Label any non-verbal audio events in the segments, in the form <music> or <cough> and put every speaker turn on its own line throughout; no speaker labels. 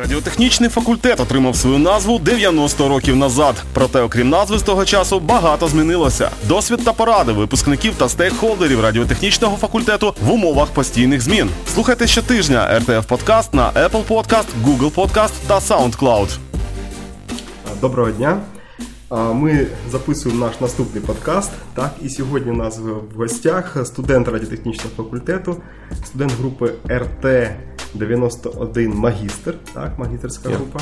Радіотехнічний факультет отримав свою назву 90 років назад. Проте, окрім назви з того часу, багато змінилося. Досвід та поради випускників та стейкхолдерів радіотехнічного факультету в умовах постійних змін. Слухайте щотижня РТФ Подкаст на Apple Podcast, Google Podcast та SoundCloud.
Доброго дня. Ми записуємо наш наступний подкаст. Так, і сьогодні у нас в гостях студент радіотехнічного факультету, студент групи РТ 91 магістр, так, магістерська
Yeah.
група.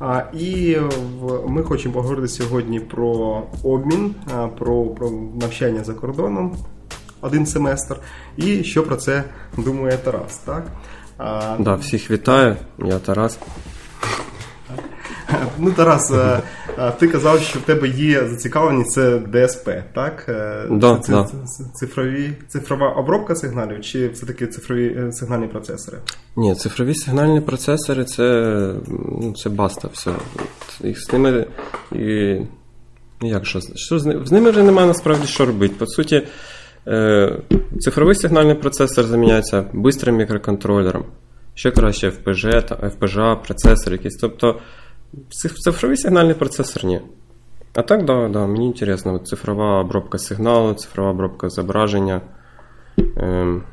А, і в- ми хочемо поговорити сьогодні про обмін, а, про, про навчання за кордоном один семестр, і що про це думає Тарас. Так? А,
Да, всіх вітаю, я Тарас.
Ну, Тарас, е, е, ти казав, що в тебе є зацікавленість це ДСП, так? Е,
Да,
це,
да.
цифрові, цифрова обробка сигналів чи все-таки цифрові сигнальні процесори?
Ні, цифрові сигнальні процесори це, ну, це баста, все. Їх з ними. І, ну, як що, що з, ними? з ними вже немає насправді що робити. По суті, е, цифровий сигнальний процесор заміняється бистрим мікроконтролером. Ще краще FPG, та- FPGA, процесор якийсь. Тобто цифровий сигнальний процесор ні. А так, да, да, мені інтересно. От цифрова обробка сигналу, цифрова обробка зображення. Ем,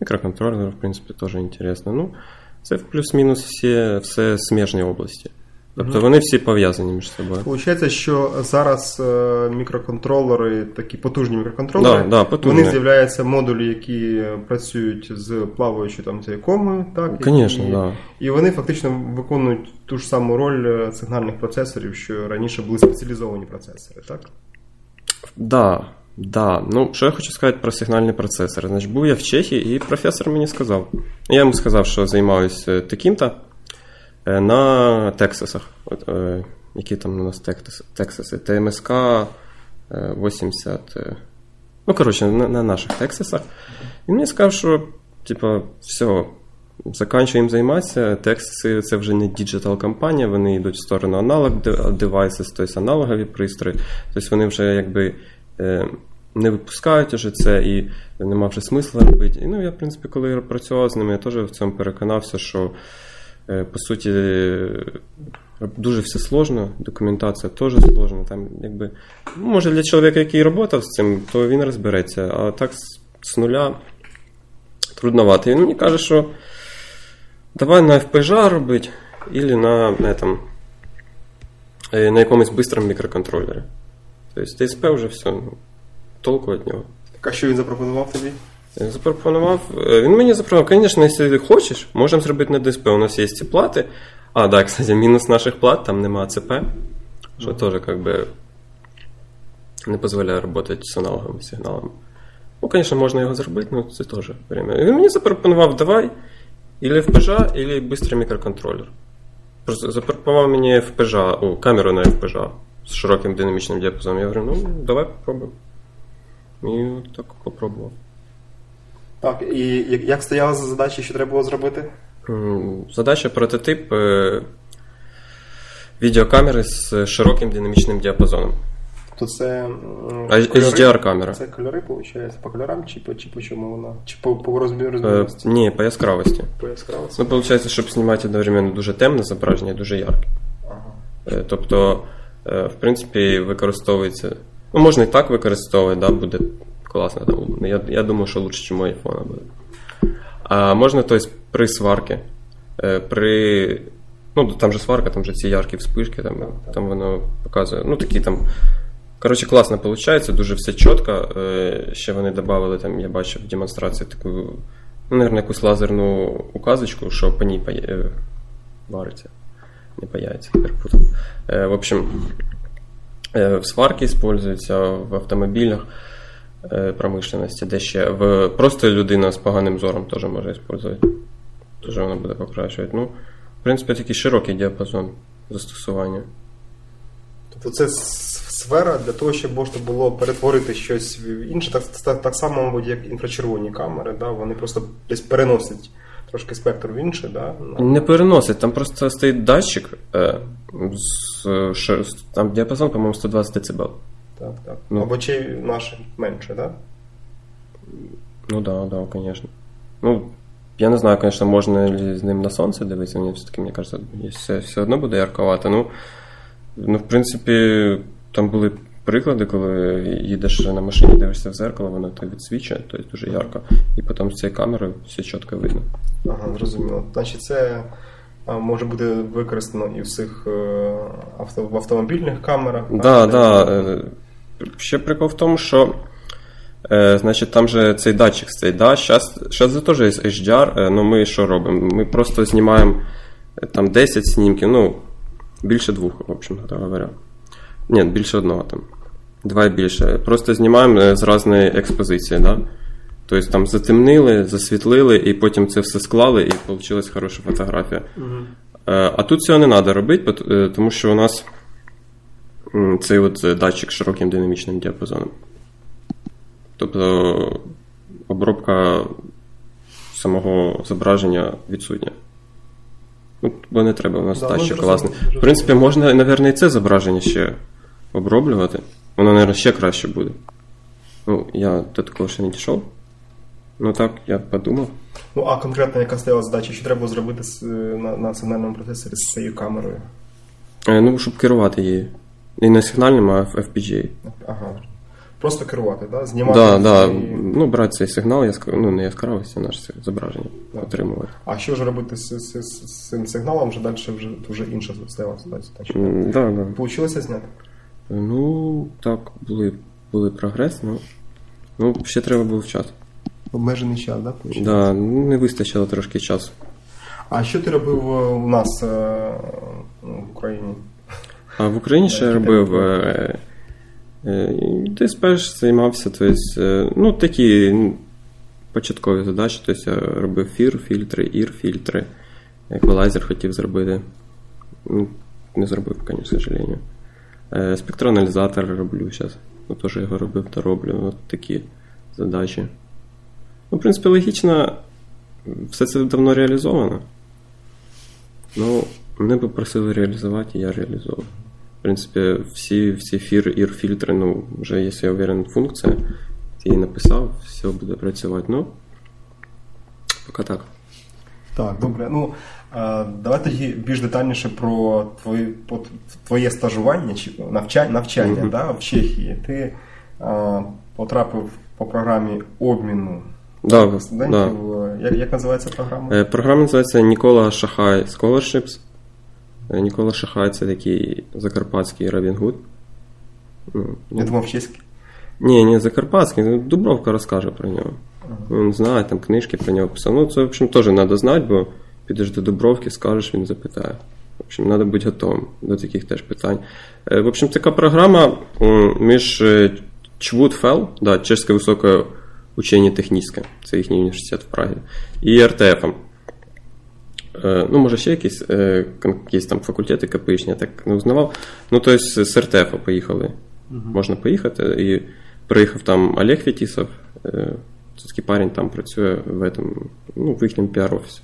мікроконтролер, в принципі, теж інтересно. Ну, це в плюс-мінус всі, все смежні області. Тобто вони всі пов'язані між собою.
Получається, що зараз е, мікроконтролери, такі потужні мікроконтролери,
Да, да, потужні.
вони з'являються модулі, які працюють з плаваючою там цією комою, так? які-
Звісно, да.
І вони фактично виконують ту ж саму роль е, сигнальних процесорів, що раніше були спеціалізовані процесори, так?
Да, да. Ну, що я хочу сказати про сигнальний процесор. Значить, був я в Чехії, і професор мені сказав. Я йому сказав, що займаюся таким-то е, на Тексасах. Е, які там у нас Тексаси? ТМСК е, 80. е, Ну, коротше, на, на наших Тексасах. І мені сказав, що, типа, все, заканчуємо займатися. Тексаси це вже не digital компанія, вони йдуть в сторону аналог девайсів, тобто аналогові пристрої. Тобто вони вже якби е, не випускають уже це і нема вже смисла робити. І, ну, я, в принципі, коли працював з ними, я теж в цьому переконався, що е, по суті. е, Дуже все сложно, документація теж сложна. Там, якби, ну, може, для чоловіка, який працював з цим, то він розбереться. А так з, нуля трудновато. Він мені каже, що давай на FPGA робити, або на, на, е, на якомусь бистрому мікроконтролері. Тобто DSP вже все, ну, толку від нього.
А що він запропонував тобі?
Запропонував. е, Він мені запропонував, звісно, якщо ти хочеш, можемо зробити на ДСП. У нас є ці плати. А, так, кстати, мінус наших плат, там нема ЦП, що теж как би не дозволяє працювати з аналоговими сигналами. Ну, звісно, можна його зробити, але це теж время. Він мені запропонував, давай, ілі FPGA, ілі бистрий мікроконтролер. Просто запропонував мені FPGA, о, камеру на FPGA з широким динамічним діапазоном. Я говорю, ну, давай попробуємо. І так попробував.
Так, і як, стояла за задачі, що треба було зробити?
Задача прототип е, відеокамери з широким динамічним діапазоном.
То це
HDR-камера.
Це кольори, виходить, по кольорам чи по, чи по чому вона? Чи по, по розміру
Е, ні, по яскравості.
По яскравості?
Ну, виходить, щоб знімати одновременно дуже темне зображення і дуже ярке.
Ага.
Е, Тобто, е, в принципі, використовується. Ну, можна і так використовувати, да, буде класно. Там, я, я думаю, що ніж у айфона буде. А можна, тобто, при сварці, е, при. Ну, там же сварка, там же ці яркі вспишки, там, там воно показує. Ну, такі там. Коротше, класно виходить, дуже все чітко. Е, Ще вони додали, там, я бачив в демонстрації таку, ну, мабуть, якусь лазерну указочку, що по ній пає- е, вариться. Не паяється, перепутав. Е, В общем, в сварці использується, в автомобілях промишленості, де ще в просто людина з поганим зором теж може використовувати. Теж вона буде покращувати. Ну, в принципі, такий широкий діапазон застосування.
Тобто це сфера для того, щоб можна було перетворити щось в інше, так, так, так само, мабуть, як інфрачервоні камери, да? вони просто десь переносять трошки спектр в інше, да?
Не переносить, там просто стоїть датчик, е, з- там діапазон, по-моєму, 120 дБ.
Так, так.
Ну.
Або чи наші менше, да?
Ну да, да, конечно. Ну, я не знаю, звісно, можна ли з ним на сонце дивитися, мені все-таки, мені кажеться, все, все одно буде ярковато. Ну, ну, в принципі, там були приклади, коли їдеш на машині, дивишся в зеркало, воно тебе відсвічує, тобто дуже ярко. І потім з цієї камери все чітко видно.
Ага, зрозуміло. Значить, це може бути використано і в всіх е, авто, в автомобільних камерах.
Так,
так,
да,
де-
да. Е, Ще прикол в тому, що е, значить, там же цей датчик стоїть. Да? Зараз, зараз теж є HDR, е, ну ми що робимо? Ми просто знімаємо е, там 10 снімків, ну, більше двох, в общем, так говоря. Ні, більше одного там. Два і більше. Просто знімаємо е, з різної експозиції, да? Тобто там затемнили, засвітлили, і потім це все склали, і вийшла хороша фотографія. Е, А тут цього не треба робити, тому що у нас цей от е, датчик з широким динамічним діапазоном. Тобто обробка самого зображення відсутня. Ну, бо не треба, у нас
Да, ну,
датчик класний. В принципі, можна, мабуть, і це зображення ще оброблювати. Воно, мабуть, ще краще буде. Ну, я до такого ще не дійшов. Ну так, я подумав.
Ну, а конкретно яка стояла задача, що треба зробити е, на, на сигнальному процесорі з цією камерою?
Е, Ну, щоб керувати її. І не сигнальним, а FPGA.
Ага. Просто керувати, да? знімати.
Да, да.
і-
Ну, брати цей сигнал, яск- ну, не яскравості, а наше зображення
Да.
отримувати.
А що ж робити з, з, з, з цим сигналом, вже далі вже, вже інша стояла задача.
М, Да, да.
Получилося зняти?
Ну, так, були, були прогрес, ну, ну ще треба був час.
Обмежений час, да? получилось?
Да, ну, не вистачило трошки часу.
А що ти робив е, у нас е, в Україні?
А в Україні ще я робив. Е, е, десь перш займався, тобто, ну, такі початкові задачі. Тобто я робив фір, фільтри, ір, фільтри. Еквалайзер хотів зробити. Не зробив, звісно, сожалению. Е, Спектроаналізатор роблю зараз. Ну, теж його робив та роблю. От такі задачі. Ну, в принципі, логічно, все це давно реалізовано. Ну, мене би просили реалізувати, я реалізовував. В принципі, всі, всі фір, ір фільтри, ну, вже якщо я уверен, функція, ти її написав, все буде працювати. Ну, поки так.
Так, добре. Ну, е, давай тоді більш детальніше про твої, по- твоє стажування чи навчання, навчання
Мгм.
да, в Чехії. Ти е, потрапив по програмі обміну
Да,
студентів.
да.
Як, як називається програма?
Е, Програма називається Нікола Шахай Scholarships. Е, Нікола Шахай це такий закарпатський Робін Гуд. Ну,
Я думав чеський.
Ні, ні, закарпатський. ну, Дубровка розкаже про нього. Він знає, там книжки про нього писав. Ну, це, в общем, теж треба знати, бо підеш до Дубровки, скажеш, він запитає. В общем, треба бути готовим до таких теж питань. Е, В общем, така програма між е, ЧВУД-ФЕЛ, да, Чешське високе учення технічне, це їхній університет в Прагі, і РТФом. Е, Ну, може, ще якісь, е, якісь там факультети КПІшні, я так не узнавав. Ну, тобто з РТФ поїхали. Можна поїхати. І приїхав там Олег Фетісов. е, Це такий парень там працює в, этом, ну, в їхньому піар-офісі.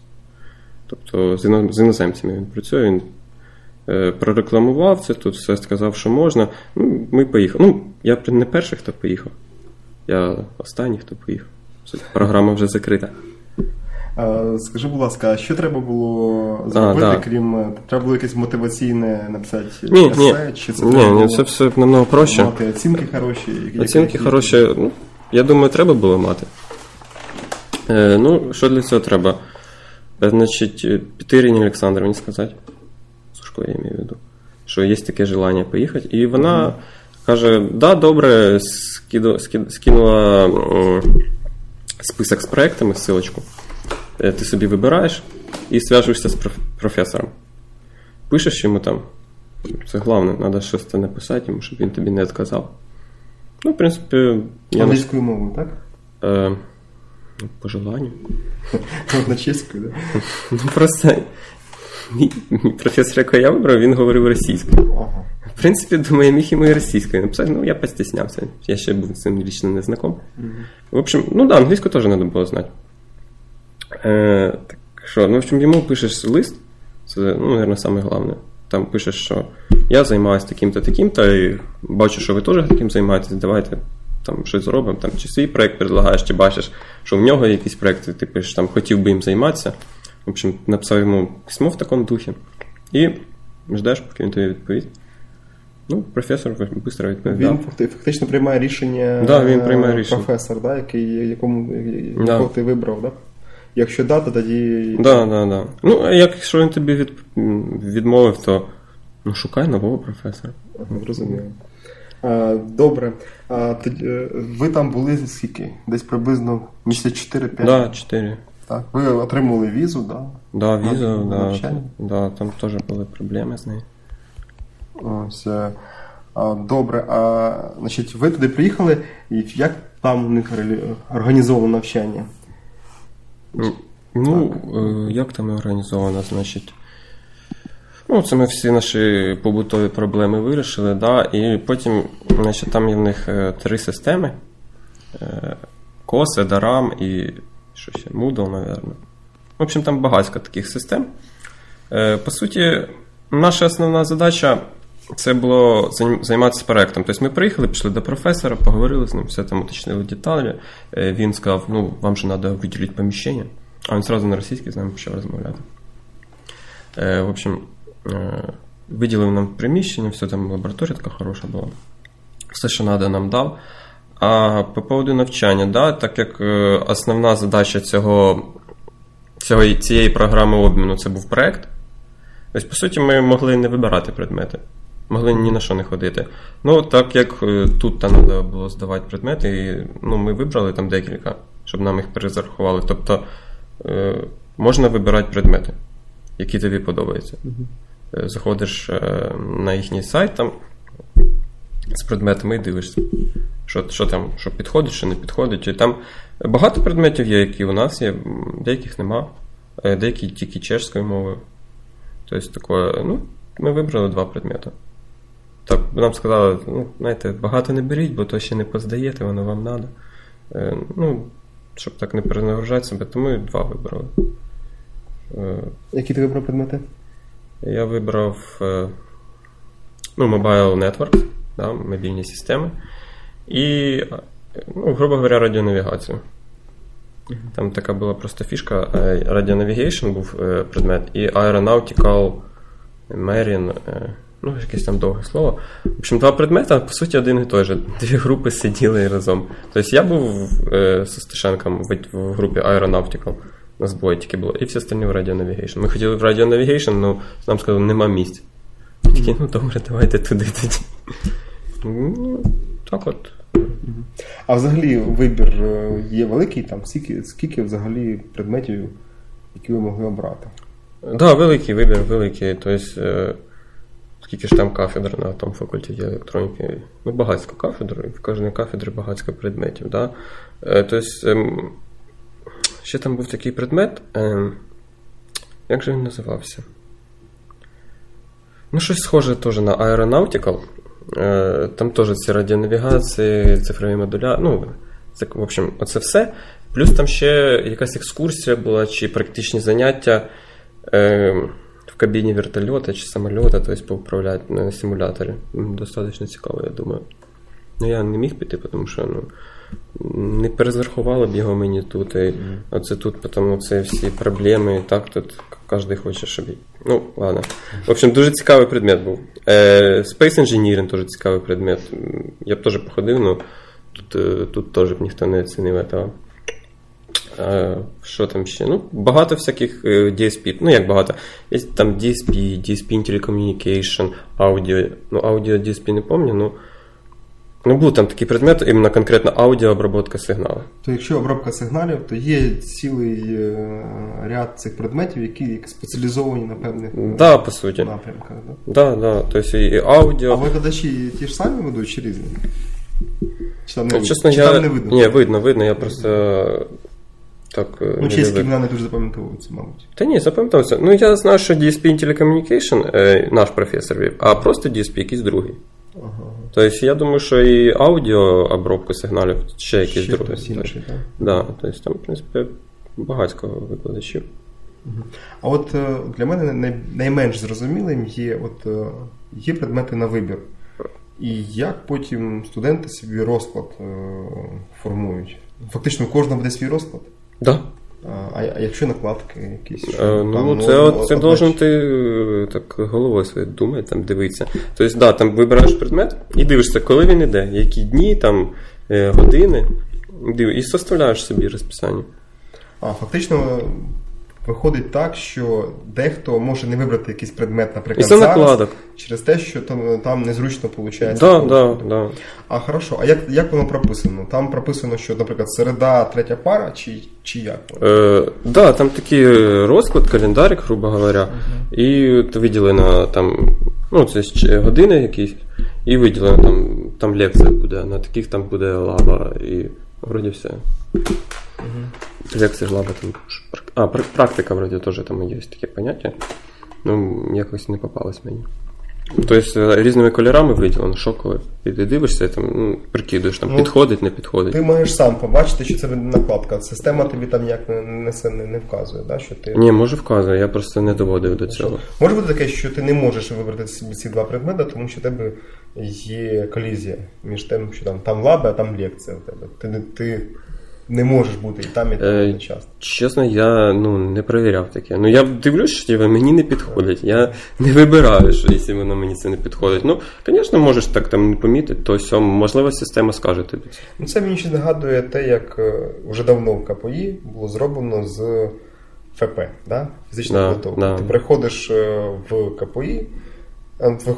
Тобто з іноземцями він працює, він е, прорекламував це, тут все сказав, що можна. Ну, ми поїхали. Ну, я не перший, хто поїхав. Я останній, хто поїхав. Програма вже закрита.
Скажи, будь ласка, а що треба було зробити,
да.
крім е, треба було якесь мотиваційне написати
Ні, ні,
чи це
ні,
треба
ні,
було
це все намного проще.
мати оцінки хороші? які-
Оцінки
які-
хороші, ну, я думаю, треба було мати. Е, ну, що для цього треба? Е, Значить, е, піти Ірині Олександровні сказати, Сушко, я маю в виду, що є таке желання поїхати. І вона каже: да, добре, скиду, скид- скинула м, список з проектами, ссылочку. Е, Ти собі вибираєш і зв'яжешся з проф- професором. Пишеш йому там. Це головне, треба щось це написати йому, щоб він тобі не відказав. Ну, в принципі, я
Англійською мовою, так?
е, ну, по желанню.
На чеською, так?
Ну, просто мій, професор, якого я вибрав, він говорив російською.
Ага.
В принципі, думаю, я міг йому і російською написати, ну я постіснявся. Я ще був з цим лично не знаком. В общем, ну да, англійську теж треба було знати. Е, так що, ну, в общем, йому пишеш лист, це, ну, мабуть, саме головне. Там пишеш, що я займаюся таким-то, таким-то, і бачу, що ви теж таким займаєтесь, давайте там щось зробимо, там, чи свій проєкт предлагаєш, чи бачиш, що в нього якісь проєкти, ти пишеш, там хотів би їм займатися. В общем, написав йому письмо в такому духі. І ждеш, поки він тобі відповість. Ну, професор швидко відповідав.
Він фактично приймає рішення
Да, він приймає рішення.
професор, да, який, якому,
Да.
ти вибрав, да? Якщо да, то тоді.
Да, да, да. Ну, а якщо він тобі від, відмовив, то ну, шукай нового професора.
Зрозуміло. Добре. А, тоді, е, ви там були скільки? Десь приблизно місяця 4-5.
Да, 4.
Так. Ви отримали візу, да?
Да, віза,
На
да, да, там теж були проблеми з нею.
Ось. е, добре. А, значить, ви туди приїхали, і як там у них організовано навчання?
Ну, е, як там організовано, значить. Ну, це ми всі наші побутові проблеми вирішили, да, і потім, значить, там є в них е, три системи: Е, Коси, Дарам і що ще, Moodle, напевно. В общем, там багатько таких систем. По суті, наша основна задача це було займатися проектом. Тобто ми приїхали, пішли до професора, поговорили з ним, все там уточнили деталі. Е, Він сказав, ну, вам же треба виділити поміщення. А він одразу на російській з нами почав розмовляти. Е, В общем, е, виділив нам приміщення, все там лабораторія така хороша була. Все, що треба, нам дав. А по поводу навчання, да, так як основна задача цього, цього, цієї програми обміну це був проект. Тобто, по суті, ми могли не вибирати предмети, могли ні на що не ходити. Ну, так як е, тут там треба було здавати предмети, і, ну, ми вибрали там декілька, щоб нам їх перезарахували. Тобто е, можна вибирати предмети, які тобі подобаються. Е, Заходиш на їхній сайт там з предметами і дивишся, що, що там, що підходить, що не підходить. І там багато предметів є, які у нас є, деяких нема, деякі тільки чешською мовою. Тобто, таке, ну, ми вибрали два предмети. Так, нам сказали, ну, знаєте, багато не беріть, бо то ще не поздаєте, воно вам треба. Е, ну, щоб так не перенагружати себе, то ми два вибрали. Е,
Які ти вибрав предмети?
я вибрав е, ну, Mobile Network, да, мобільні системи. І, ну, грубо говоря, радіонавігацію. Там така була просто фішка. е, Navigation був е, предмет, і Aeronautical Marine, е, ну, якесь там довге слово. В общем, два предмета, по суті, один і той же. Дві групи сиділи разом. Тобто я був е, з Стешенком в, в групі Aeronautical. У нас двоє тільки було, і всі остальні в Radio Navigation. Ми хотіли в Radio Navigation, але нам сказали, нема місць. Ми такі, ну добре, давайте туди тоді. Ну, так от.
А взагалі вибір е, є великий, там скільки, скільки взагалі предметів, які ви могли обрати?
Так, да, великий вибір, великий. Тобто, е, скільки ж там кафедр на тому факультеті електроніки. Ну, багатько кафедр, і в кожній кафедрі багатько предметів. Да? Тобто, ем, ще там був такий предмет. Ем, як же він називався? Ну, щось схоже теж на Aeronautical. Е, Там теж ці радіонавігації, цифрові модуля. Ну, це, в общем, оце все. Плюс там ще якась екскурсія була, чи практичні заняття е, в кабіні вертольота чи самольота, тобто поуправляти на симуляторі. Достатньо цікаво, я думаю. Ну, я не міг піти, тому що ну, не перезарахували б його мені тут. І оце тут, тому це всі проблеми, і так тут кожен хоче, щоб. Ну, ладно. В общем, дуже цікавий предмет був. Е, Space Engineering теж цікавий предмет. Я б теж походив, але тут, е, тут теж б ніхто не оцінив этого. Що там ще? Ну, багато всяких е, DSP. Ну, як багато. Є там DSP, DSP in Telecommunication, аудіо. Ну, аудіо DSP не пам'ятаю, ну. Ну, був там такий предмет, іменно конкретно аудіообработка сигналу.
То якщо обробка сигналів, то є цілий е, ряд цих предметів, які спеціалізовані на певних е,
Да, по суті.
напрямках. Да?
Да, да. Тобто і аудіо.
А викладачі ті ж самі ведуть чи різні? Чи там не,
Ну. Чесно,
чи
я...
там не видно?
Ні, видно, видно, я просто так.
Ну, чеські імена не дуже запам'ятовуються, мабуть.
Та ні, запам'ятався. Ну, я знаю, що DSP Telecommunication е, наш професор вів, а просто DSP якийсь другий.
Ага.
Тобто, я думаю, що і аудіообробка сигналів ще якийсь
Ще
другий.
хтось інший, так?
Да, тобто там, в принципі, багатько викладачів.
А от е, для мене найменш зрозумілим є, от, е, є предмети на вибір. І як потім студенти собі розклад е, формують? Фактично, у кожного буде свій розклад.
Да.
А, а якщо накладки якісь? що
Е,
там,
Ну, це,
ну,
це должен ти е, так головою своєю думати, там дивитися. Тобто, да, там вибираєш предмет і дивишся, коли він іде, які дні, там, е, години, і составляєш собі розписання.
А фактично виходить так, що дехто може не вибрати якийсь предмет,
І
наприклад,
це
зараз,
накладок.
через те, що там, там незручно виходить.
Да, да, да.
А хорошо, а як, як воно прописано? Там прописано, що, наприклад, середа, третя пара, чи, чи як?
Е, да, там такий розклад, календарик, грубо говоря, і от виділено там, ну, це ще години якісь, і виділено там, там лекція буде, на таких там буде лаба, і вроді все. Лекція ж лаба там. А, практика вроді теж там є таке поняття. Ну, якось не попалось мені. Тобто різними кольорами виділено, що коли. Дивишся, там, ну, прикидуєш, там,
Ну,
підходить, не підходить.
Ти маєш сам побачити, що це накладка. Система тобі там ніяк не, не, не, вказує, да? що ти.
Ні, може вказує, я просто не доводив до цього.
Може бути таке, що ти не можеш вибрати собі ці два предмети, тому що в тебе є колізія між тим, що там, там лаби, а там лекція у тебе. Ти, ти не можеш бути і там, і там
Е,
одночасно.
Чесно, я ну, не перевіряв таке. Ну я дивлюсь, що типу, мені не підходить. Я не вибираю, що якщо воно мені це не підходить. Ну, звісно, можеш так там не помітити, то сьом, можливо, система скаже тобі.
Ну, це мені ще нагадує те, як е, вже давно в КПІ було зроблено з ФП, да? фізична
Да,
підготовка.
да.
Ти приходиш е, в КПІ,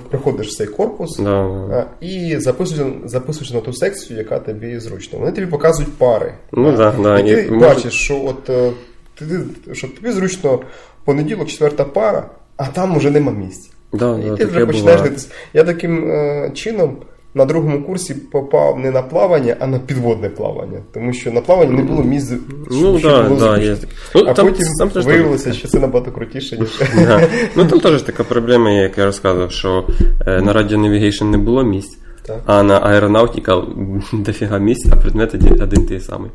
приходиш в цей корпус
Да,
е, і записуєш, записуєш на ту секцію, яка тобі зручна. Вони тобі показують пари.
Ну, да, да,
і ти
і може-
бачиш, що от е, ти, що тобі зручно понеділок, четверта пара, а там уже нема місць.
Да,
І
да,
ти вже починаєш дивитися. Я таким е, чином на другому курсі попав не на плавання, а на підводне плавання. Тому що на плаванні не було місць.
Ну, да,
було
да, є. Ну,
а
там-
потім
там
виявилося,
так.
що це набагато крутіше, ніж. <laughs>
Да. Ну там теж така проблема, як я розказував, що е, на Navigation не було місць,
Так.
а на Aeronautical <laughs> дофіга місць, а предмет один, той самий.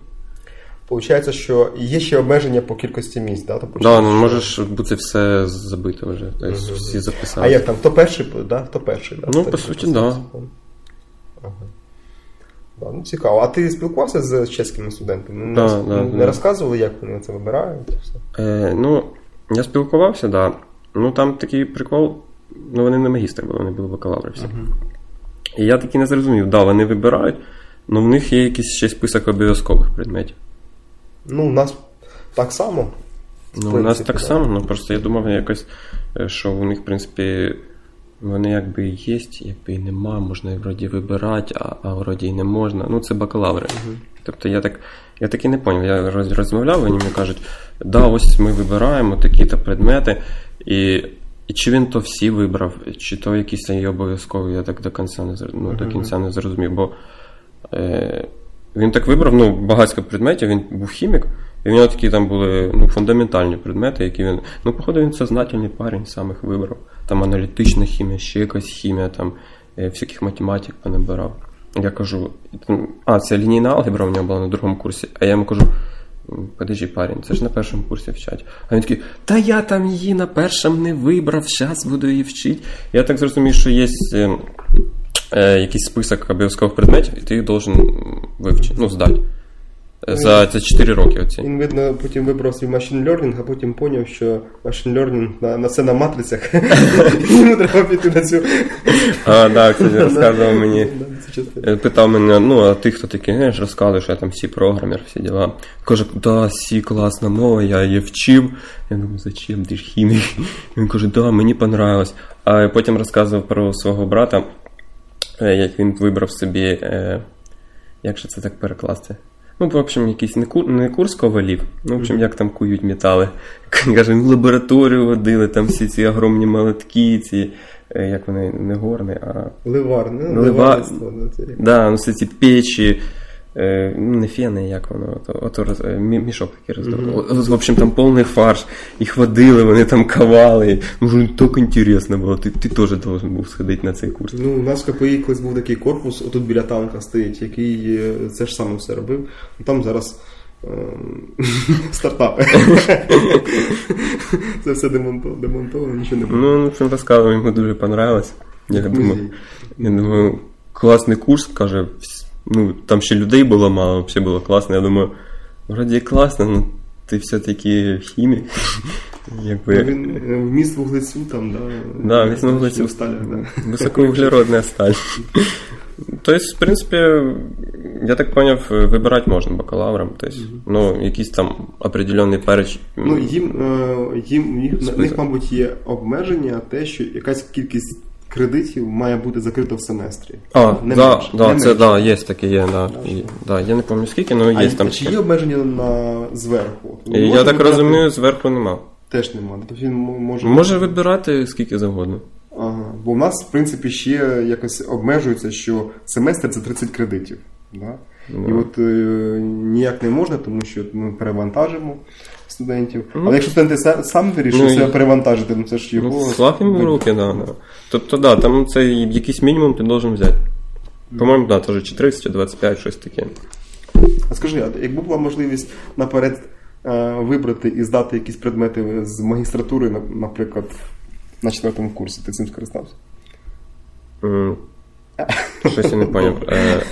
Получається, що є ще обмеження по кількості місць, да? Тобто,
Да, ну можеш бути все забито вже. Тобто всі записали.
А як там, хто перший, да? хто перший? Да?
Ну,
Хто
по суті,
записався?
да.
Ага. Да, ну, цікаво. А ти спілкувався з чеськими студентами? Не,
Да,
роз-
да,
не
да.
розказували, як вони це вибирають? все?
Е, ну, я спілкувався, да. Ну там такий прикол. Ну, вони не магістри були, вони були бакалаври всі. І я таки не зрозумів, да, вони вибирають, але в них є якийсь ще список обов'язкових предметів.
Ну, у нас так само.
Ну, у нас так само, ну просто я думав якось, е, що у них, в принципі, вони якби і є, якби і нема, можна і вроді вибирати, а, а вроді і не можна. Ну, це бакалаври. Тобто я так, я так і не поняв. Я роз- розмовляв, вони мені кажуть, да, ось ми вибираємо такі-то предмети, і, і чи він то всі вибрав, чи то якісь є обов'язкові, я так до кінця не, ну, до кінця не зрозумів. Бо е, він так вибрав ну, багатько предметів, він був хімік, і в нього такі там були ну, фундаментальні предмети, які він. Ну, походу, він сознательний парень сам їх вибрав. Там аналітична хімія, ще якась хімія, там е, всяких математик понабирав. Я кажу, а, це лінійна алгебра у нього була на другому курсі, а я йому кажу. «М, Подожди, парень, це ж на першому курсі вчать. А він такий, та я там її на першому не вибрав, зараз буду її вчити. Я так зрозумів, що є е, е, якийсь список обов'язкових предметів, і ти їх должен вивчити, ну, здати. Е, За це 4 роки оці.
Він, видно, потім вибрав свій машин learning, а потім поняв, що машин learning на, на це на матрицях. <laughs> Йому треба піти на цю.
А, так, кстати, розказував <laughs> мені. Е, Питав мене, ну, а ти хто такий, знаєш, розказуєш, що я там всі програмер, всі діла. Каже, да, сі класна мова, я її вчив. Я думаю, зачем ти ж хімік? Він каже, да, мені понравилось. А потім розказував про свого брата, е, як він вибрав собі, як же це так перекласти? Ну, в общем, якийсь не, кур, не курс ковалів, ну, в общем, як там кують метали. <laughs> Каже, в лабораторію водили, там всі ці огромні молотки, ці, е, як вони, не горни, а
Ливар, ну,
Лива-
ливарництво, да,
ну все ці печі, не фени, як воно, ото роз, е, мі- мішок такий роздавав. От, В общем, там повний фарш, їх водили, вони там кавали. Ну, так інтересно було, ти, ти теж должен був сходити на цей курс.
Ну, у нас в КПІ колись був такий корпус, отут біля танка стоїть, який е, це ж саме все робив. Ну, Там зараз ем, <laughs> стартапи. <laughs> Це все демонтовано, нічого не буде.
Ну, в розказував, йому дуже понравилось. Я думаю, я думаю, класний курс, каже, ну, там ще людей було мало, взагалі було класно. Я думаю, вроді класно, але ти все-таки хімік. <laughs>
Якби... Ну, він е, вміст вуглецю там, да?
Да, вміст вуглецю.
да.
Високовуглеродна сталь. <laughs> Тобто, в принципі, я так поняв, вибирати можна бакалаврам. Тобто, mm-hmm. ну, якийсь там определенний переч.
Ну, їм, е, їм, їх, на них, мабуть, є обмеження, те, що якась кількість кредитів має бути закрита в семестрі.
А, не да, менше, да, не це да, є таке, є, да. І, да. Я не пам'ятаю скільки, але є
а,
там.
Чи є обмеження на зверху?
Я так розумію, зверху нема.
Теж нема. Тобто він може
Може вибирати скільки завгодно.
Ага. Бо в нас, в принципі, ще якось обмежується, що семестр це 30 кредитів. Да? Yeah. І от е, ніяк не можна, тому що ми перевантажимо студентів. Mm. Але якщо студенти сам вирішують ну, себе перевантажити, ну це ж його. Ну,
Слахим в руки, да, да. Тобто, да, там це якийсь мінімум ти должен взяти. По-моєму, да, теж чи 30, чи 25, щось таке.
А скажи, а якби була можливість наперед е, вибрати і здати якісь предмети з магістратури, наприклад, на четвертому курсі, ти цим скористався?
Mm. Щось я не поняв. Е,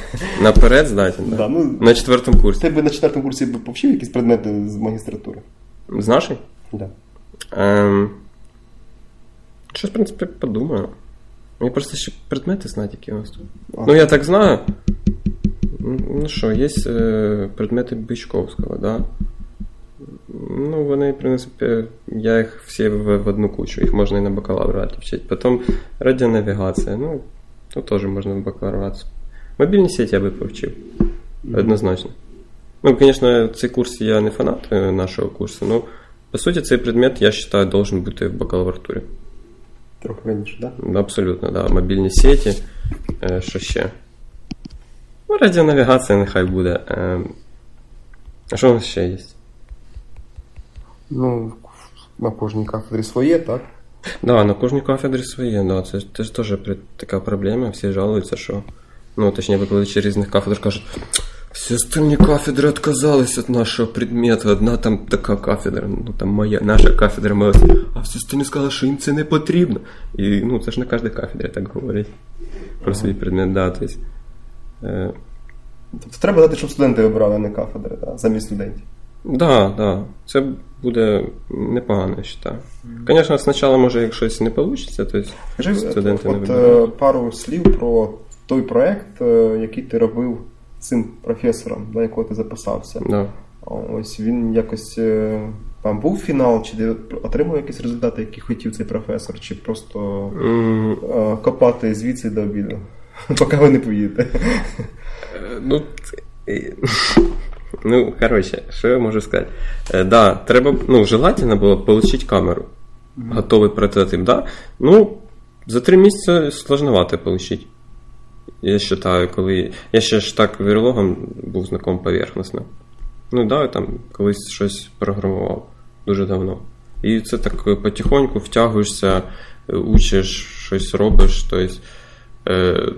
наперед здати? Да. Ну, на четвертому курсі.
Ти би на четвертому курсі повчив якісь предмети з магістратури?
З нашої?
Да.
Ем, щось, в принципі, подумаю. Мені просто ще предмети знати, які у нас тут. А. Ну, я так знаю. Ну що, є е, предмети Бичковського, да? Ну, вони, в принципі, я їх всі в, в одну кучу, їх можна і на бакалавраті вчити. Потім радіонавігація, ну, тут теж можна в бакалаврат. Мобільні сеті я би повчив. Однозначно. Ну, звісно, цей курс я не фанат е, нашого курсу, але по суті цей предмет, я вважаю, должен бути в бакалавратурі.
Трохи раніше, так?
Да? Абсолютно, так. Да. Мобільні сеті. Е, що ще? Ну, радіонавігація нехай буде. Е, а що у нас ще є?
Ну, на кожній кафедрі своє, так?
Да, на кожній кафедрі своє, да. Це, це ж теж така проблема, всі жалуються, що. Ну, точніше, викладачі різних кафедр кажуть, всі остальні кафедри відказались від нашого предмету, одна там така кафедра, ну там моя, наша кафедра моя, а всі остальні сказали, що їм це не потрібно. І ну, це ж на кожній кафедрі так говорять про свій предмет, да, тобто.
Тобто треба дати, щоб студенти вибирали не кафедри, да, замість студентів.
Так, да, так. Да. Це буде непогано, я вважаю. Звісно, спочатку, може, як щось не вийде, то
Скажи, студенти от, не вибирають. Е, пару слів про той проект, е, який ти робив цим професором, до якого ти записався.
Да.
Ось він якось е, там був фінал, чи ти отримав якісь результати, які хотів цей професор, чи просто mm. копати звідси до обіду, <laughs> поки ви не поїдете.
Ну, Ну, коротше, що я можу сказати? Е, да, треба, ну, желательно було отримати камеру. Mm-hmm. Готовий прототип, да? Ну, за три місяці сложновато отримати. Я вважаю, коли. Я ще ж так вірологом був знаком поверхностно. Ну, да, там колись щось програмував дуже давно. І це так потихоньку втягуєшся, учиш, щось робиш. Тобто, е,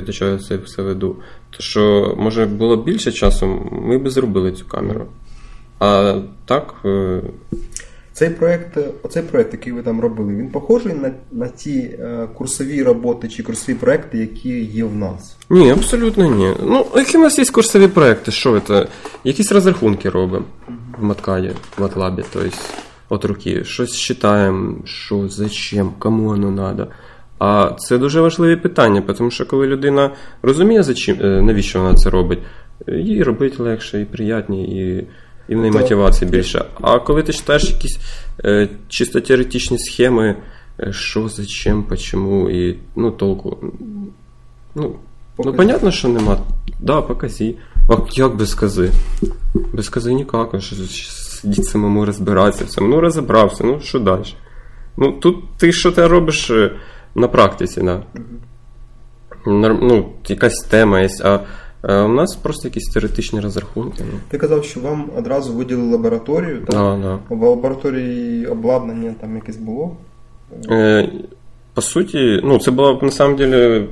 до чого я це все веду. Що, може, було більше часу, ми б зробили цю камеру. А так. Е,
цей проект, оцей проект, який ви там робили, він похожий на на ті е, курсові роботи чи курсові проекти, які є в нас?
Ні, абсолютно ні. Ну, які в нас є курсові проекти? Що це? Якісь розрахунки робимо в Маткаді, в Атлабі, тобто от руки. Щось читаємо, що, зачем, кому воно треба. А це дуже важливі питання, тому що коли людина розуміє, за чим, е, навіщо вона це робить, їй робити легше і приятні, і і в неї мотивації більше. А коли ти читаєш якісь е, чисто теоретичні схеми, е, що, зачем, почему, і ну, толку. Ну, ну понятно, що нема. Да, показі. А як без кази? Без кази ніяк. Сидіть самому розбиратися. Ну, розібрався, ну що далі? Ну, тут ти що ти робиш. На практиці, да. Ну, якась тема є. А е, у нас просто якісь теоретичні розрахунки. Ну.
Ти казав, що вам одразу виділили лабораторію, так?
Да, да.
В лабораторії обладнання там якесь було?
Е, По суті, ну, це було на самом деле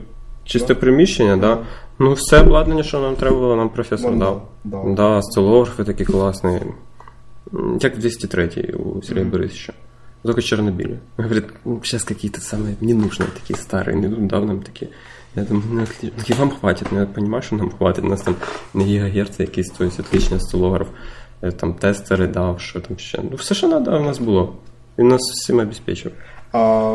чисте да. приміщення, да. Ну, все обладнання, що нам треба було, нам професор дав. Да, да. столографи такі класні. Як в 203 у Сергія mm-hmm. Борисовича Только черно-белые. Говорит, ну, сейчас какие-то самые ненужные такие старые, не нужны нам такие. Я думаю, ну, і вам хватить, ну я розумію, що нам хватить. У нас там не гігагерц якийсь, то есть отличний стилограф, е, там тестери дав, що там ще. Ну, все, що треба, у нас було. Він нас всім обезпечив.
А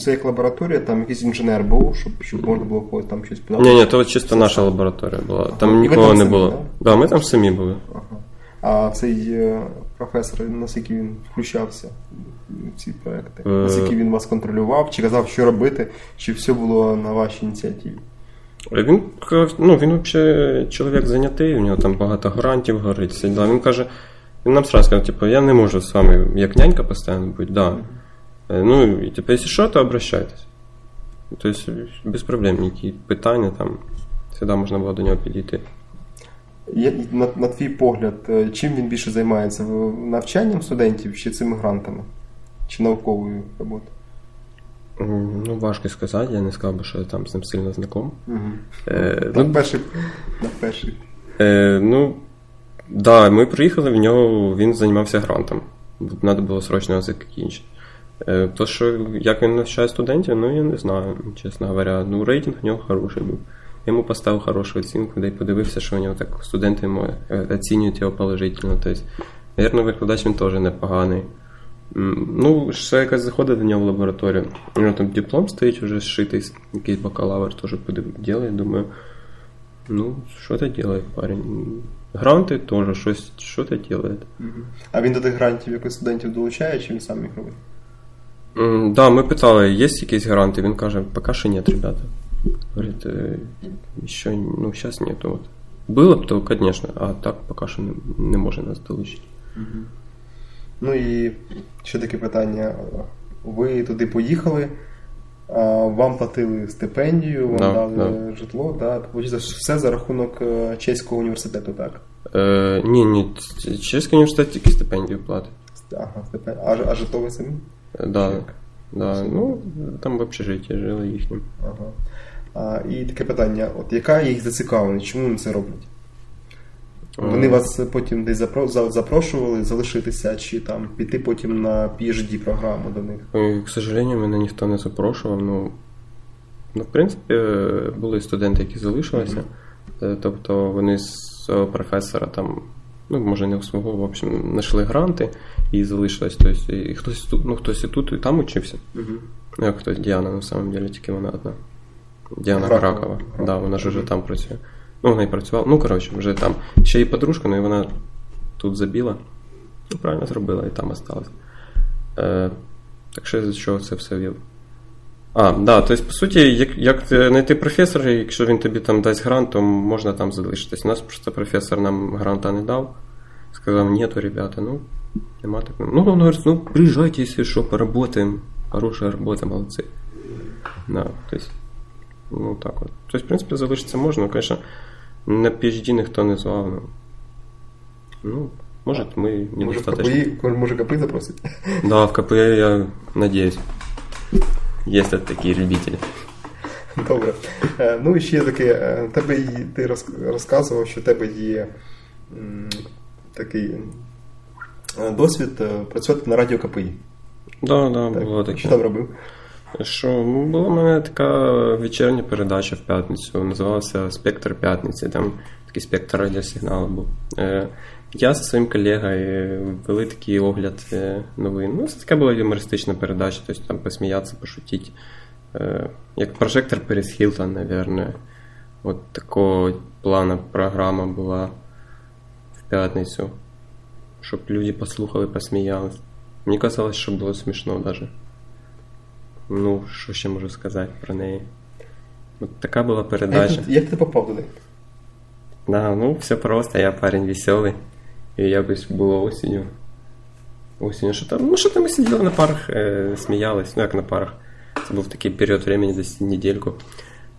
це як лабораторія, там якийсь інженер був, щоб, щоб можна було когось там щось подати?
Ні, ні, то чисто наша лабораторія була. Там
І ви
нікого
там
не
самі,
було.
да?
Да, ми там самі були.
Ага. А цей е, професор, наскільки він включався в ці проекти?
Е.
Наскільки він вас контролював, чи казав, що робити, чи все було на вашій ініціативі?
Він ка- ну, він взагалі чоловік зайнятий, у нього там багато грантів горить. Він каже, він нам сразу сказав, типу, я не можу з вами як нянька постійно бути, да. Е, Ну, і типу, якщо що, то обращайтесь. Тобто, без проблем, які питання там, завжди можна було до нього підійти.
На, на твій погляд, е, чим він більше займається? Навчанням студентів чи цими грантами? Чи науковою роботою?
Ну, важко сказати, я не сказав би, що я там з ним сильно знаком.
Угу.
Е,
на
ну,
перший. На перший.
Е, ну, да, ми приїхали в нього, він займався грантом. Треба було срочно його закінчити. Е, то, що як він навчає студентів, ну я не знаю, чесно говоря. Ну, рейтинг у нього хороший був. Я йому поставив хорошу оцінку, де й подивився, що у нього так студенти е, оцінюють його положительно. Тобто, навірно, викладач він теж непоганий. Ну, ще якось заходить до нього в лабораторію. У нього там диплом стоїть вже зшитий, якийсь бакалавр теж ділає, думаю. Ну, что-то делает парень. Гранти теж щось, що-то делает.
А він до тих грантів якось студентів долучає, чи він сам їх робить?
М, Да, ми питали, є якісь гаранти? Він каже, поки що нет, ребята. Говорит, «Э, еще, ну, сейчас нету. Вот. Было б, то, конечно, а так поки що не, не може нас долучити.
Ну і ще таке питання. Ви туди поїхали, вам платили стипендію, вам
Да,
дали
да.
житло, да? Все за рахунок е, чеського університету, так?
Е, ні, ні, чеський університет тільки стипендію платить.
Ага, стипен- а, а житло ви самі?
Да,
Чек.
да, ну, там в общежитті жили їхнім.
Ага. А, і таке питання: от яка їх зацікавленість, чому вони це роблять? Вони
Е,
вас потім десь запро- запрошували залишитися, чи там піти потім на PhD програму до них?
Ой, К сожалению, мене ніхто не запрошував. Ну, ну в принципі, е, були студенти, які залишилися. Е, Тобто вони з професора там, ну, може, не у свого, в общем, знайшли гранти і залишились. Тобто, і хтось тут, ну, хтось і тут, і там учився. Як хтось Діана, на самом деле, тільки вона одна. Діана
Гракова.
Гракова. Да, вона ж вже там працює. Ну, вона і працювала. Ну, коротше, вже там. Ще її подружка, ну і вона тут забіла. Ну, правильно зробила і там осталась. Е, так що за чого це все вів? А, да, тобто, по суті, як, як знайти професора, якщо він тобі там дасть грант, то можна там залишитись. У нас просто професор нам гранта не дав. Сказав, нету, ребята, ну, нема такого. Ну, він говорить, ну, приїжджайте, якщо що, поработаємо. Хорошая робота, молодці. Да, то есть, ну так от. Тобто, в принципі, залишитися можна, ну, звісно, на PhD ніхто не звав. Ну, ну може, ми
Може, в
недостаточно.
КПІ, може КПІ запросить?
Да, в КП я надеюсь. Есть вот такие любители.
Добре. Е, Ну і ще таке, е, тебе є- ти роз- розказував, що в тебе є м, такий е, досвід е, працювати на радіо КПІ.
Да, да,
Так?
було таке.
Що там робив?
Що, була в мене така вечірня передача в п'ятницю, називалася Спектр п'ятниці, там такий спектр радіосигналу був. Е, я зі своїм колегою вели такий огляд е, новин. Ну, це така була юмористична передача, тобто там посміятися, пошутити. Е, як прожектор Перес Хілтон, наверное. От такого плана програма була в п'ятницю. Щоб люди послухали, посміялись. Мені казалось, що було смішно навіть. Ну, що ще можу сказати про неї? От така була
Як,
передача.
ти- <laughs> як ти попав туди?
Да, ну, все просто, я парень веселий. І якось було осінню. Осінню, що там, ну, що там ми сиділи на парах, е, сміялись, ну як на парах. Це був такий період времени, десь недельку.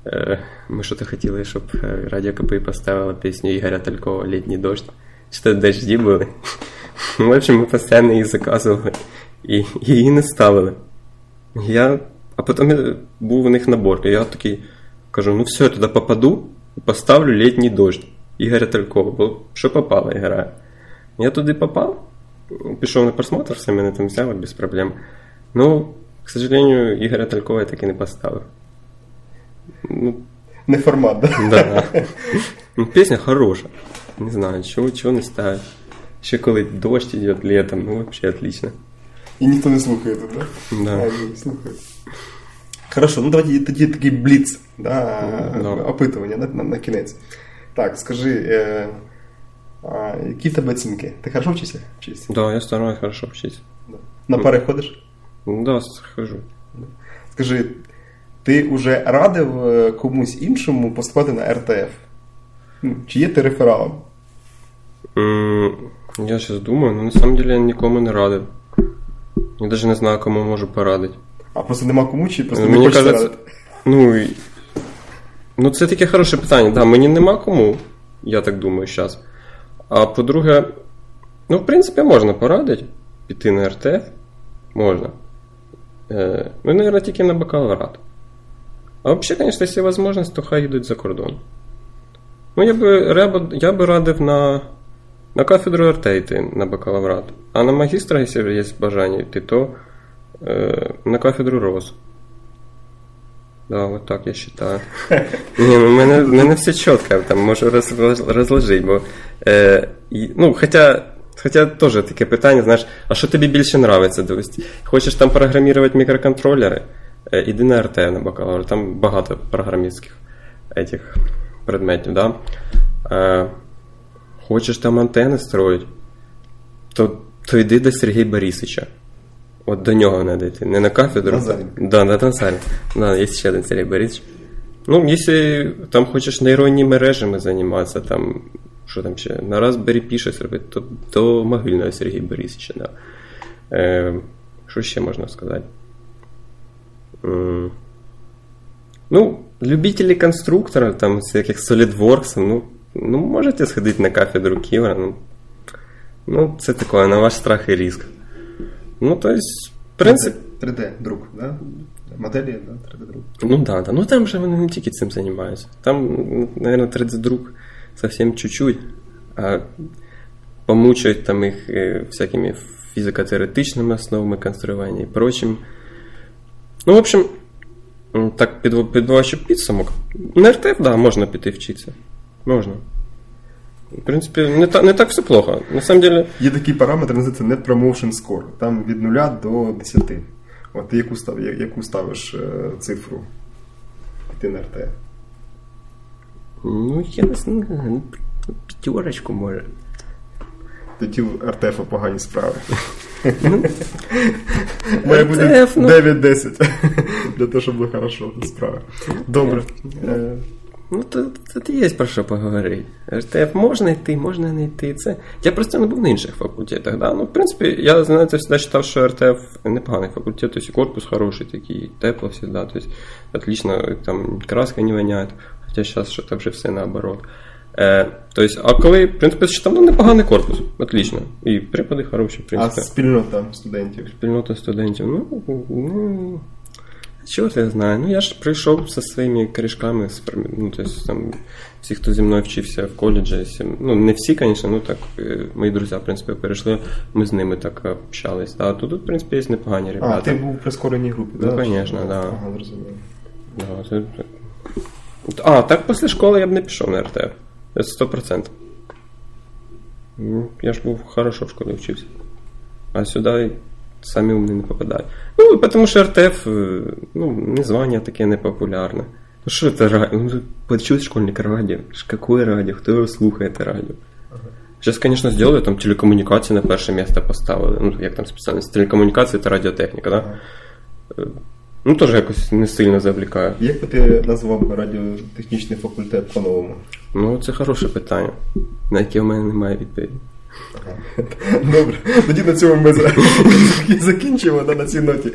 Е, ми що-то хотіли, щоб е, Радіо КПІ поставила пісню Ігоря Талькова «Літній дощ». Що дожді були. Ну, <laughs> в общем, ми постійно її заказували і її не ставили. Я... А потім я... був у них набор, і я такий кажу: ну все, я туди попаду поставлю літній дощ Ігоря Талькова, бо що попало, я граю. Я туди попав, пішов на просмотр, все мене там взяли без проблем. Ну, к сожалению, Ігоря Талькова я так і не поставив. Ну,
Не формат, да?
да. Ну, песня хорошая. Не знаю, чего, чего не ставить. Еще коли дождь идет летом, ну вообще отлично.
І ніхто не слухає тут, да?
Да.
А, ні, слухає. Хорошо, ну давайте тоді такий бліц, да,
Да.
опитування на, на, на кінець. Так, скажи, е, а, які в тебе оцінки? Ти хорошо вчишся? вчишся?
Да, я стараюсь хорошо учиться.
Да. На пари ходиш?
Ну, Да, хожу.
Скажи, ти вже радив е, комусь іншому поступати на РТФ? Ну, Чи є ти рефералом?
Я сейчас думаю, но на самом деле я никому не радив. Я даже не знаю, кому можу порадити.
А просто нема кому, чи просто не
Мені
хочеться
кажеться,
радити?
ну, і- ну, це таке хороше питання. Да, мені нема кому, я так думаю, зараз. А по-друге, ну, в принципі, можна порадити піти на РТФ. Можна. Е, ну, мабуть, тільки на бакалаврат. А взагалі, звісно, якщо є можливість, то хай йдуть за кордон. Ну, я би, я би радив на, на кафедру РТ йти на бакалаврат. А на магістра, якщо є бажання йти, то е, на кафедру РОС. Да, вот так я считаю. <laughs> Не, ну, мене, мене все чітко, там можу роз, роз- розложити, бо. Е, ну, хоча, хоча теж таке питання, знаєш, а що тобі більше? Тобто, хочеш там програмувати мікроконтролери? Е, іди на РТ на бакалавр, там багато програмістських этих предметів, да? Хочеш там антени строїть, то, то йди до Сергія Борисовича. От до нього треба йти. Не на кафедру.
Назаренко.
Да, на Назарі. Да, є ще один Сергій Борисович. Ну, якщо там хочеш нейронні мережами займатися, там, що там ще, на Raspberry Pi щось робити, то до могильного Сергія Борисовича, да. Е, що ще можна сказати? М, Ну, любителі конструкторів, там, всяких SolidWorks, ну, ну, можете сходити на кафедру Ківера, ну, ну, це таке, на ваш страх і риск. Ну, то есть, в принципі,
3D друк, да? Моделі, да? 3D друк.
ну да, да. Ну там же вони не тільки цим займаються. Там, наверное, 3D-друк совсем чуть-чуть, а помучають там їх е, всякими фізико-теоретичними основами конструювання і прочим. Ну, в общем, так підводячи підсумок. На РТФ, да, можна піти вчитися. Можна. В принципі, не, та, не так все плохо. На самом деле,
Є такий параметр, називається Net Promotion Score. Там від 0 до 10. От ти яку, став, яку ставиш е, цифру? Піти на РТ.
ну, я не знаю, п'ятерочку може.
Тоді в РТФ погані справи. Має бути
ну. <laughs>
9-10. <laughs> Для того, щоб було хорошо справи. Добре. Е,
Ну, то, то, то є про що поговорити. РТФ можна йти, можна не йти. Це... Я просто не був на інших факультетах. Да? Ну, в принципі, я знаєте, завжди вважав, що РТФ непоганий факультет, тобто і корпус хороший такий, тепло всегда, то есть, отлично, там краска не воняет, хоча зараз що-то вже все наоборот. Е, то есть, а коли, в принципі, що там ну, непоганий корпус, отлично. І препади хороші, в
А
принципі.
спільнота студентів.
Спільнота студентів. Ну, ну чого я знаю. Ну, я ж прийшов зі своїми прим- ну, то есть, там, всі, хто зі мною вчився в коледжі, всі- ну, не всі, звісно, ну так, е, мої друзі, в принципі, перейшли, ми з ними так общались. А тут, в принципі, є непогані
А, ти був в прискореній групі,
Ну,
да?
конечно, да.
Ага, зрозуміло.
Да, це... А, так після школи я б не пішов на РТФ. Це 100%. Ну, я ж був хорошо в школі вчився. А сюди самі умні не попадають. Ну, тому що РТФ, е, ну, названня таке непопулярне. Ну що це радіо? Ну, почув школьник радіо. Ж Какое радіо? Хто його слухає це радіо? Зараз, звісно, зробили, там телекомунікації на перше місце поставили. Ну, як там спеціальність? Телекомунікації та радіотехніка, так? Да? Ну, теж якось не сильно завлікає.
Як би ти назвав радіотехнічний факультет по-новому?
Ну, це хороше питання, на яке в мене немає відповіді. <laughs>
Добре, тоді на цьому ми <laughs> закінчимо да, на цій ноті.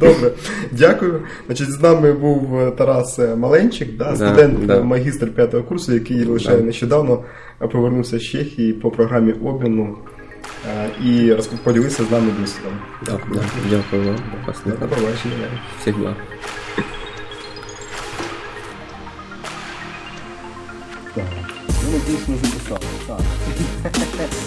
Добре, дякую. Значить, з нами був е, Тарас е, Маленчик, да,
Да,
студент,
да.
е, магістр п'ятого курсу, який лише
Да.
нещодавно повернувся з Чехії по програмі обміну і поділився з нами досвідом.
Да, да, дякую вам.
До побачення.
Всіх благ.
Ну, дійсно записали. Так. <laughs>